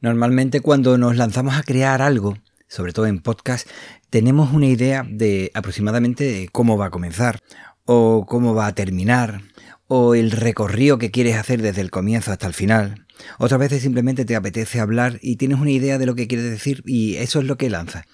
Normalmente cuando nos lanzamos a crear algo, sobre todo en podcast, tenemos una idea de aproximadamente cómo va a comenzar, o cómo va a terminar, o el recorrido que quieres hacer desde el comienzo hasta el final. Otras veces simplemente te apetece hablar y tienes una idea de lo que quieres decir y eso es lo que lanzas.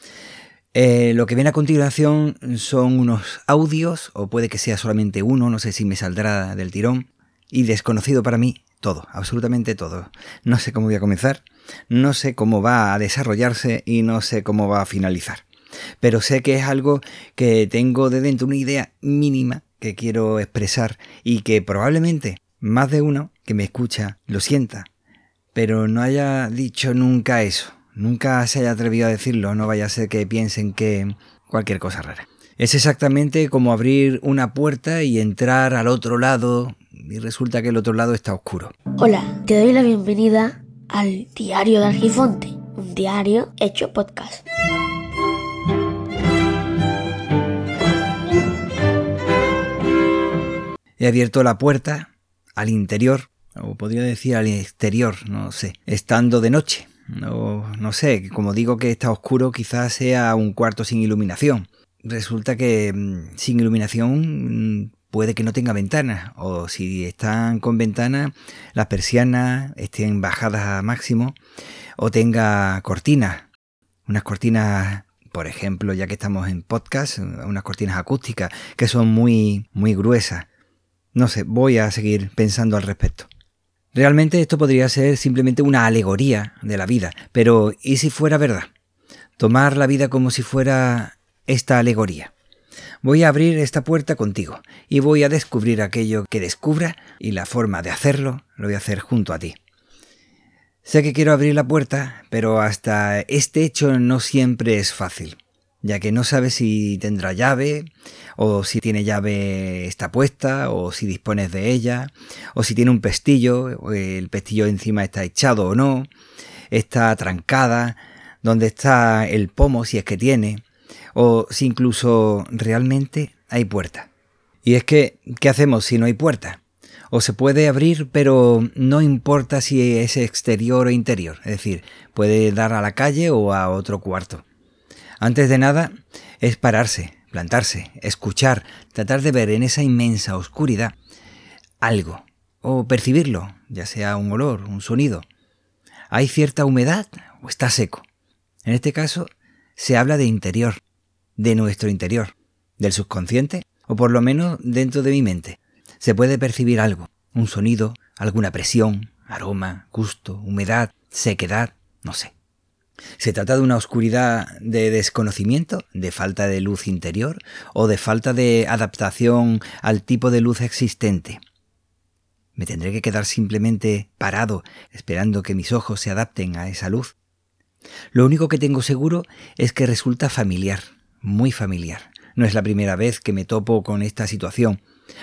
Eh, lo que viene a continuación son unos audios, o puede que sea solamente uno, no sé si me saldrá del tirón, y desconocido para mí todo, absolutamente todo. No sé cómo voy a comenzar, no sé cómo va a desarrollarse y no sé cómo va a finalizar. Pero sé que es algo que tengo de dentro, una idea mínima que quiero expresar y que probablemente más de uno que me escucha lo sienta, pero no haya dicho nunca eso, nunca se haya atrevido a decirlo, no vaya a ser que piensen que cualquier cosa rara. Es exactamente como abrir una puerta y entrar al otro lado y resulta que el otro lado está oscuro. Hola, te doy la bienvenida al Diario de Argifonte, un diario hecho podcast. He abierto la puerta al interior, o podría decir al exterior, no sé, estando de noche. O no sé, como digo que está oscuro, quizás sea un cuarto sin iluminación. Resulta que mm, sin iluminación mm, puede que no tenga ventanas, o si están con ventanas, las persianas estén bajadas a máximo, o tenga cortinas, unas cortinas, por ejemplo, ya que estamos en podcast, unas cortinas acústicas que son muy, muy gruesas. No sé, voy a seguir pensando al respecto. Realmente esto podría ser simplemente una alegoría de la vida, pero ¿y si fuera verdad? Tomar la vida como si fuera esta alegoría. Voy a abrir esta puerta contigo y voy a descubrir aquello que descubra y la forma de hacerlo lo voy a hacer junto a ti. Sé que quiero abrir la puerta, pero hasta este hecho no siempre es fácil, ya que no sabes si tendrá llave, o si tiene llave está puesta, o si dispones de ella, o si tiene un pestillo, el pestillo encima está echado o no, está trancada, dónde está el pomo si es que tiene, o si incluso realmente hay puerta. Y es que, ¿qué hacemos si no hay puerta? O se puede abrir, pero no importa si es exterior o interior, es decir, puede dar a la calle o a otro cuarto. Antes de nada, es pararse, plantarse, escuchar, tratar de ver en esa inmensa oscuridad algo, o percibirlo, ya sea un olor, un sonido. ¿Hay cierta humedad o está seco? En este caso, se habla de interior, de nuestro interior, del subconsciente, o por lo menos dentro de mi mente. Se puede percibir algo, un sonido, alguna presión, aroma, gusto, humedad, sequedad, no sé. ¿Se trata de una oscuridad de desconocimiento, de falta de luz interior o de falta de adaptación al tipo de luz existente? ¿Me tendré que quedar simplemente parado esperando que mis ojos se adapten a esa luz? Lo único que tengo seguro es que resulta familiar, muy familiar. No es la primera vez que me topo con esta situación,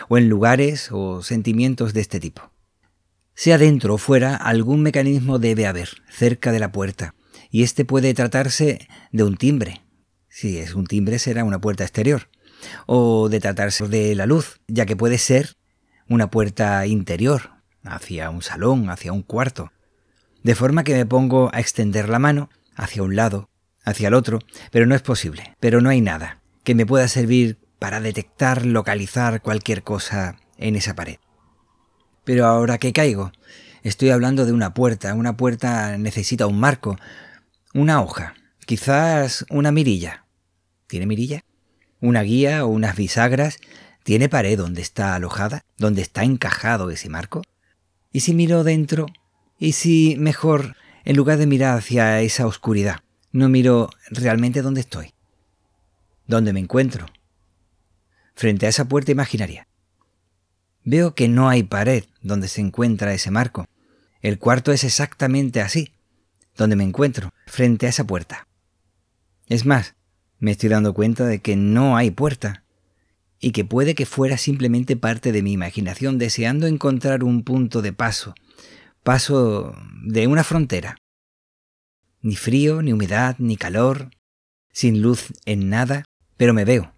o en lugares o sentimientos de este tipo. Sea dentro o fuera, algún mecanismo debe haber, cerca de la puerta, y este puede tratarse de un timbre. Si es un timbre será una puerta exterior, o de tratarse de la luz, ya que puede ser una puerta interior, hacia un salón, hacia un cuarto. De forma que me pongo a extender la mano hacia un lado hacia el otro, pero no es posible, pero no hay nada que me pueda servir para detectar, localizar cualquier cosa en esa pared. Pero ahora que caigo, estoy hablando de una puerta, una puerta necesita un marco, una hoja, quizás una mirilla. ¿Tiene mirilla? ¿Una guía o unas bisagras? ¿Tiene pared donde está alojada? ¿Donde está encajado ese marco? ¿Y si miro dentro? ¿Y si mejor, en lugar de mirar hacia esa oscuridad, no miro realmente dónde estoy, dónde me encuentro, frente a esa puerta imaginaria. Veo que no hay pared donde se encuentra ese marco. El cuarto es exactamente así, donde me encuentro, frente a esa puerta. Es más, me estoy dando cuenta de que no hay puerta, y que puede que fuera simplemente parte de mi imaginación deseando encontrar un punto de paso, paso de una frontera, ni frío, ni humedad, ni calor, sin luz en nada, pero me veo,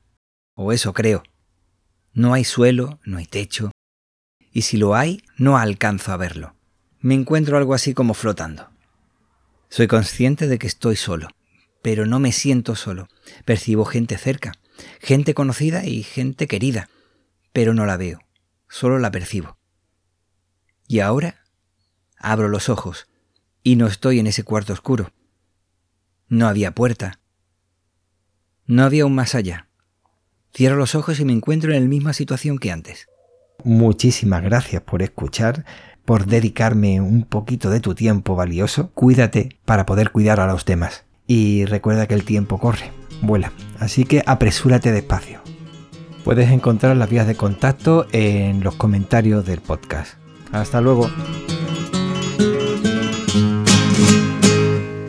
o eso creo. No hay suelo, no hay techo, y si lo hay, no alcanzo a verlo. Me encuentro algo así como flotando. Soy consciente de que estoy solo, pero no me siento solo. Percibo gente cerca, gente conocida y gente querida, pero no la veo, solo la percibo. Y ahora abro los ojos y no estoy en ese cuarto oscuro. No había puerta. No había un más allá. Cierro los ojos y me encuentro en la misma situación que antes. Muchísimas gracias por escuchar, por dedicarme un poquito de tu tiempo valioso. Cuídate para poder cuidar a los demás. Y recuerda que el tiempo corre, vuela, así que apresúrate despacio. Puedes encontrar las vías de contacto en los comentarios del podcast. Hasta luego.